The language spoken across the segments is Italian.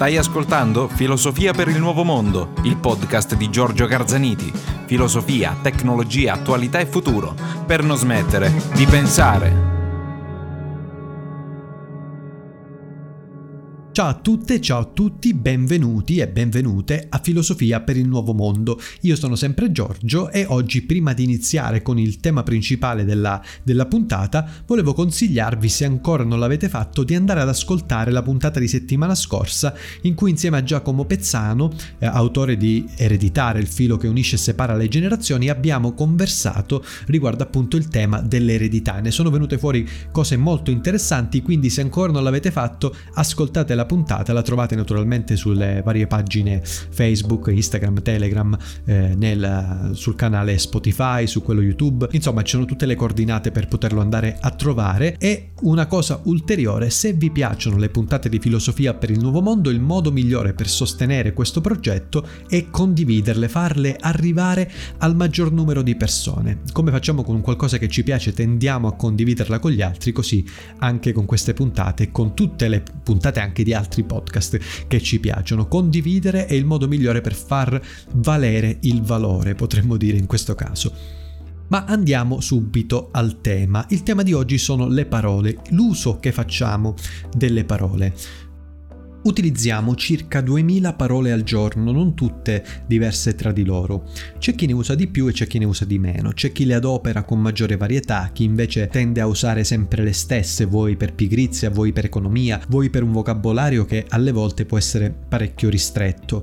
Stai ascoltando Filosofia per il Nuovo Mondo, il podcast di Giorgio Garzaniti. Filosofia, tecnologia, attualità e futuro. Per non smettere di pensare. Ciao a tutte, ciao a tutti, benvenuti e benvenute a Filosofia per il Nuovo Mondo. Io sono sempre Giorgio e oggi prima di iniziare con il tema principale della, della, puntata volevo consigliarvi, se ancora non l'avete fatto, di andare ad ascoltare la puntata di settimana scorsa in cui insieme a Giacomo Pezzano, eh, autore di Ereditare, il filo che unisce e separa le generazioni, abbiamo conversato riguardo appunto il tema dell'eredità. Ne sono venute fuori cose molto interessanti, quindi se ancora non l'avete fatto ascoltate la puntata la trovate naturalmente sulle varie pagine Facebook, Instagram, Telegram, eh, nel, sul canale Spotify, su quello YouTube. Insomma, ci sono tutte le coordinate per poterlo andare a trovare. E una cosa ulteriore, se vi piacciono le puntate di filosofia per il nuovo mondo, il modo migliore per sostenere questo progetto è condividerle, farle arrivare al maggior numero di persone. Come facciamo con qualcosa che ci piace, tendiamo a condividerla con gli altri, così anche con queste puntate, con tutte le puntate anche di di altri podcast che ci piacciono. Condividere è il modo migliore per far valere il valore, potremmo dire in questo caso. Ma andiamo subito al tema. Il tema di oggi sono le parole, l'uso che facciamo delle parole. Utilizziamo circa 2000 parole al giorno, non tutte diverse tra di loro. C'è chi ne usa di più e c'è chi ne usa di meno, c'è chi le adopera con maggiore varietà, chi invece tende a usare sempre le stesse, voi per pigrizia, voi per economia, voi per un vocabolario che alle volte può essere parecchio ristretto.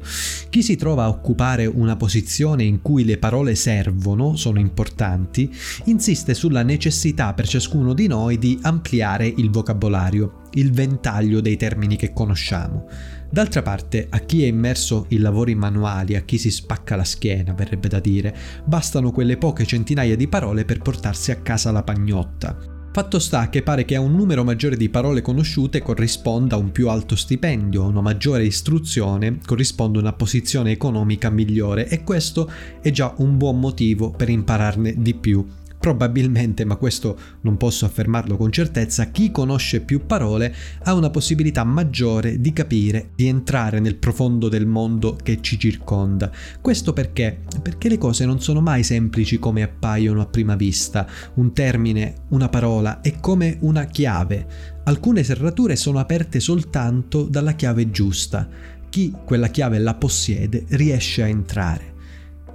Chi si trova a occupare una posizione in cui le parole servono, sono importanti, insiste sulla necessità per ciascuno di noi di ampliare il vocabolario il ventaglio dei termini che conosciamo. D'altra parte, a chi è immerso in lavori manuali, a chi si spacca la schiena, verrebbe da dire, bastano quelle poche centinaia di parole per portarsi a casa la pagnotta. Fatto sta che pare che a un numero maggiore di parole conosciute corrisponda un più alto stipendio, una maggiore istruzione corrisponde una posizione economica migliore e questo è già un buon motivo per impararne di più Probabilmente, ma questo non posso affermarlo con certezza, chi conosce più parole ha una possibilità maggiore di capire, di entrare nel profondo del mondo che ci circonda. Questo perché? Perché le cose non sono mai semplici come appaiono a prima vista. Un termine, una parola è come una chiave. Alcune serrature sono aperte soltanto dalla chiave giusta. Chi quella chiave la possiede riesce a entrare.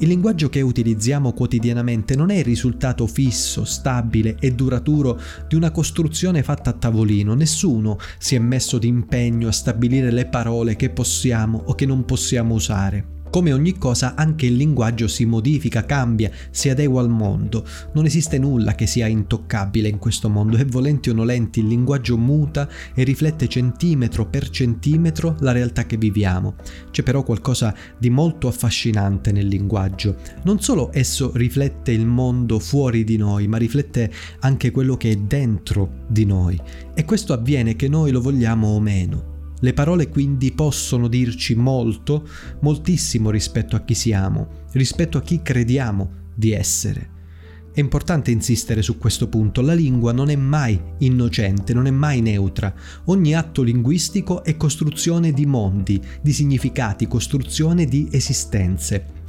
Il linguaggio che utilizziamo quotidianamente non è il risultato fisso, stabile e duraturo di una costruzione fatta a tavolino. Nessuno si è messo d'impegno a stabilire le parole che possiamo o che non possiamo usare. Come ogni cosa, anche il linguaggio si modifica, cambia, si adegua al mondo. Non esiste nulla che sia intoccabile in questo mondo e volenti o nolenti il linguaggio muta e riflette centimetro per centimetro la realtà che viviamo. C'è però qualcosa di molto affascinante nel linguaggio. Non solo esso riflette il mondo fuori di noi, ma riflette anche quello che è dentro di noi. E questo avviene che noi lo vogliamo o meno. Le parole quindi possono dirci molto, moltissimo rispetto a chi siamo, rispetto a chi crediamo di essere. È importante insistere su questo punto, la lingua non è mai innocente, non è mai neutra. Ogni atto linguistico è costruzione di mondi, di significati, costruzione di esistenze.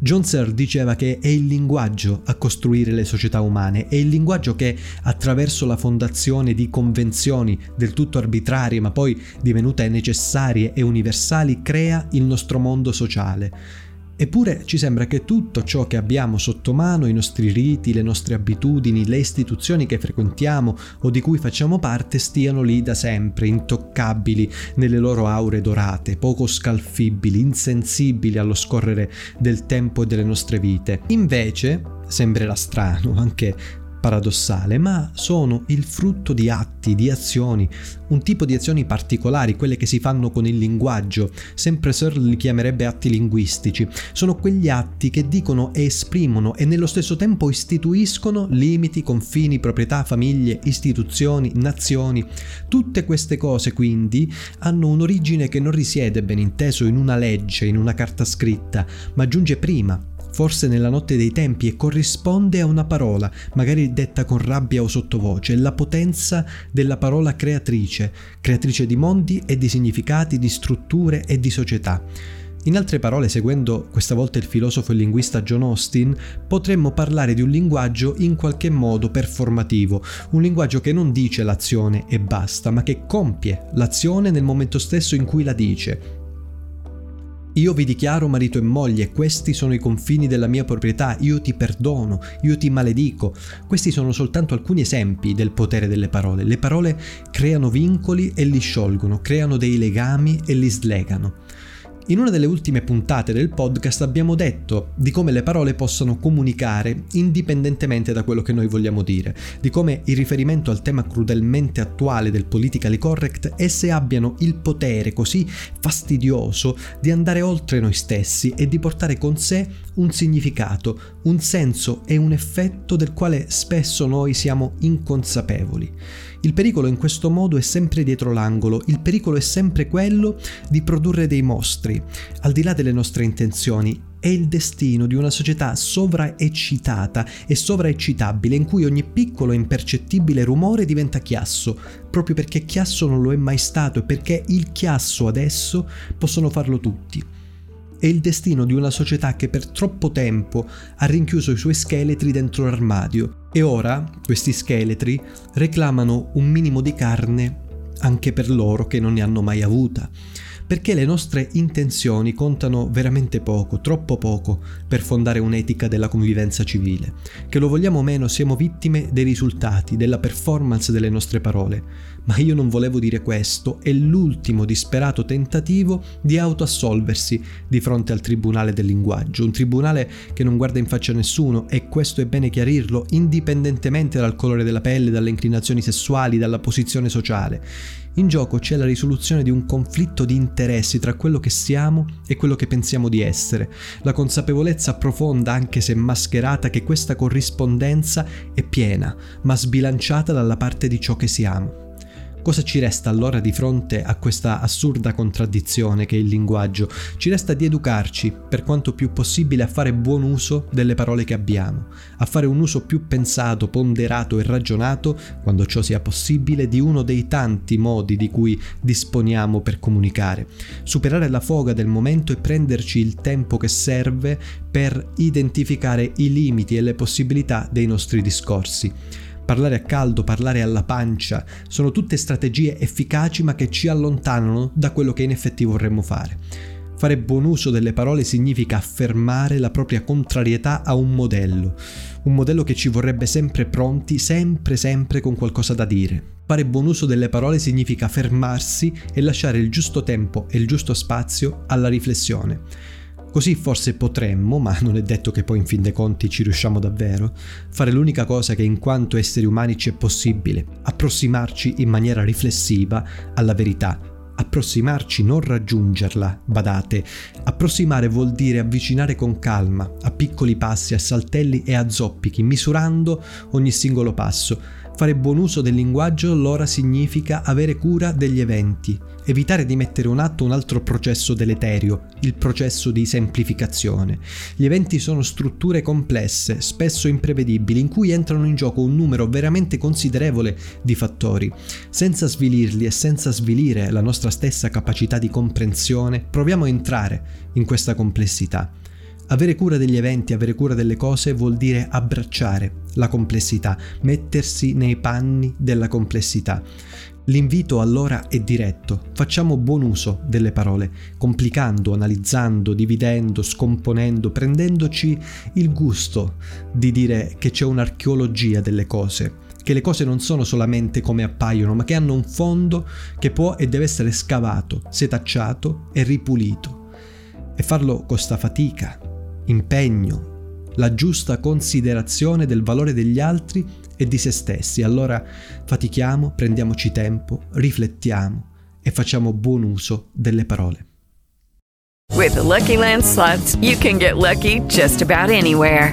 John Searle diceva che è il linguaggio a costruire le società umane, è il linguaggio che attraverso la fondazione di convenzioni del tutto arbitrarie ma poi divenute necessarie e universali crea il nostro mondo sociale. Eppure ci sembra che tutto ciò che abbiamo sotto mano, i nostri riti, le nostre abitudini, le istituzioni che frequentiamo o di cui facciamo parte, stiano lì da sempre, intoccabili nelle loro aure dorate, poco scalfibili, insensibili allo scorrere del tempo e delle nostre vite. Invece, sembrerà strano, anche paradossale, ma sono il frutto di atti, di azioni, un tipo di azioni particolari, quelle che si fanno con il linguaggio. Sempre Searle li chiamerebbe atti linguistici. Sono quegli atti che dicono e esprimono e nello stesso tempo istituiscono limiti, confini, proprietà, famiglie, istituzioni, nazioni. Tutte queste cose quindi hanno un'origine che non risiede ben inteso in una legge, in una carta scritta, ma giunge prima forse nella notte dei tempi e corrisponde a una parola, magari detta con rabbia o sottovoce, la potenza della parola creatrice, creatrice di mondi e di significati, di strutture e di società. In altre parole, seguendo questa volta il filosofo e linguista John Austin, potremmo parlare di un linguaggio in qualche modo performativo, un linguaggio che non dice l'azione e basta, ma che compie l'azione nel momento stesso in cui la dice, io vi dichiaro marito e moglie, questi sono i confini della mia proprietà, io ti perdono, io ti maledico. Questi sono soltanto alcuni esempi del potere delle parole. Le parole creano vincoli e li sciolgono, creano dei legami e li slegano. In una delle ultime puntate del podcast abbiamo detto di come le parole possono comunicare indipendentemente da quello che noi vogliamo dire, di come in riferimento al tema crudelmente attuale del politically correct esse abbiano il potere così fastidioso di andare oltre noi stessi e di portare con sé un significato, un senso e un effetto del quale spesso noi siamo inconsapevoli. Il pericolo in questo modo è sempre dietro l'angolo, il pericolo è sempre quello di produrre dei mostri, al di là delle nostre intenzioni. È il destino di una società sovraeccitata e sovraeccitabile in cui ogni piccolo e impercettibile rumore diventa chiasso, proprio perché chiasso non lo è mai stato e perché il chiasso adesso possono farlo tutti è il destino di una società che per troppo tempo ha rinchiuso i suoi scheletri dentro l'armadio e ora questi scheletri reclamano un minimo di carne anche per loro che non ne hanno mai avuta perché le nostre intenzioni contano veramente poco, troppo poco, per fondare un'etica della convivenza civile. Che lo vogliamo o meno, siamo vittime dei risultati, della performance delle nostre parole. Ma io non volevo dire questo, è l'ultimo disperato tentativo di autoassolversi di fronte al tribunale del linguaggio, un tribunale che non guarda in faccia a nessuno e questo è bene chiarirlo, indipendentemente dal colore della pelle, dalle inclinazioni sessuali, dalla posizione sociale. In gioco c'è la risoluzione di un conflitto di interessi tra quello che siamo e quello che pensiamo di essere, la consapevolezza profonda, anche se mascherata, che questa corrispondenza è piena, ma sbilanciata dalla parte di ciò che siamo. Cosa ci resta allora di fronte a questa assurda contraddizione che è il linguaggio? Ci resta di educarci, per quanto più possibile, a fare buon uso delle parole che abbiamo, a fare un uso più pensato, ponderato e ragionato, quando ciò sia possibile, di uno dei tanti modi di cui disponiamo per comunicare. Superare la foga del momento e prenderci il tempo che serve per identificare i limiti e le possibilità dei nostri discorsi parlare a caldo, parlare alla pancia, sono tutte strategie efficaci ma che ci allontanano da quello che in effetti vorremmo fare. Fare buon uso delle parole significa affermare la propria contrarietà a un modello, un modello che ci vorrebbe sempre pronti, sempre sempre con qualcosa da dire. Fare buon uso delle parole significa fermarsi e lasciare il giusto tempo e il giusto spazio alla riflessione. Così forse potremmo, ma non è detto che poi in fin dei conti ci riusciamo davvero, fare l'unica cosa che in quanto esseri umani ci è possibile, approssimarci in maniera riflessiva alla verità. Approssimarci, non raggiungerla, badate. Approssimare vuol dire avvicinare con calma, a piccoli passi, a saltelli e a zoppichi, misurando ogni singolo passo Fare buon uso del linguaggio allora significa avere cura degli eventi, evitare di mettere in atto un altro processo deleterio, il processo di semplificazione. Gli eventi sono strutture complesse, spesso imprevedibili, in cui entrano in gioco un numero veramente considerevole di fattori. Senza svilirli e senza svilire la nostra stessa capacità di comprensione, proviamo a entrare in questa complessità. Avere cura degli eventi, avere cura delle cose vuol dire abbracciare la complessità, mettersi nei panni della complessità. L'invito allora è diretto, facciamo buon uso delle parole, complicando, analizzando, dividendo, scomponendo, prendendoci il gusto di dire che c'è un'archeologia delle cose, che le cose non sono solamente come appaiono, ma che hanno un fondo che può e deve essere scavato, setacciato e ripulito. E farlo costa fatica, impegno, la giusta considerazione del valore degli altri e di se stessi. Allora fatichiamo, prendiamoci tempo, riflettiamo e facciamo buon uso delle parole. With the Lucky Land slots, you can get lucky just about anywhere.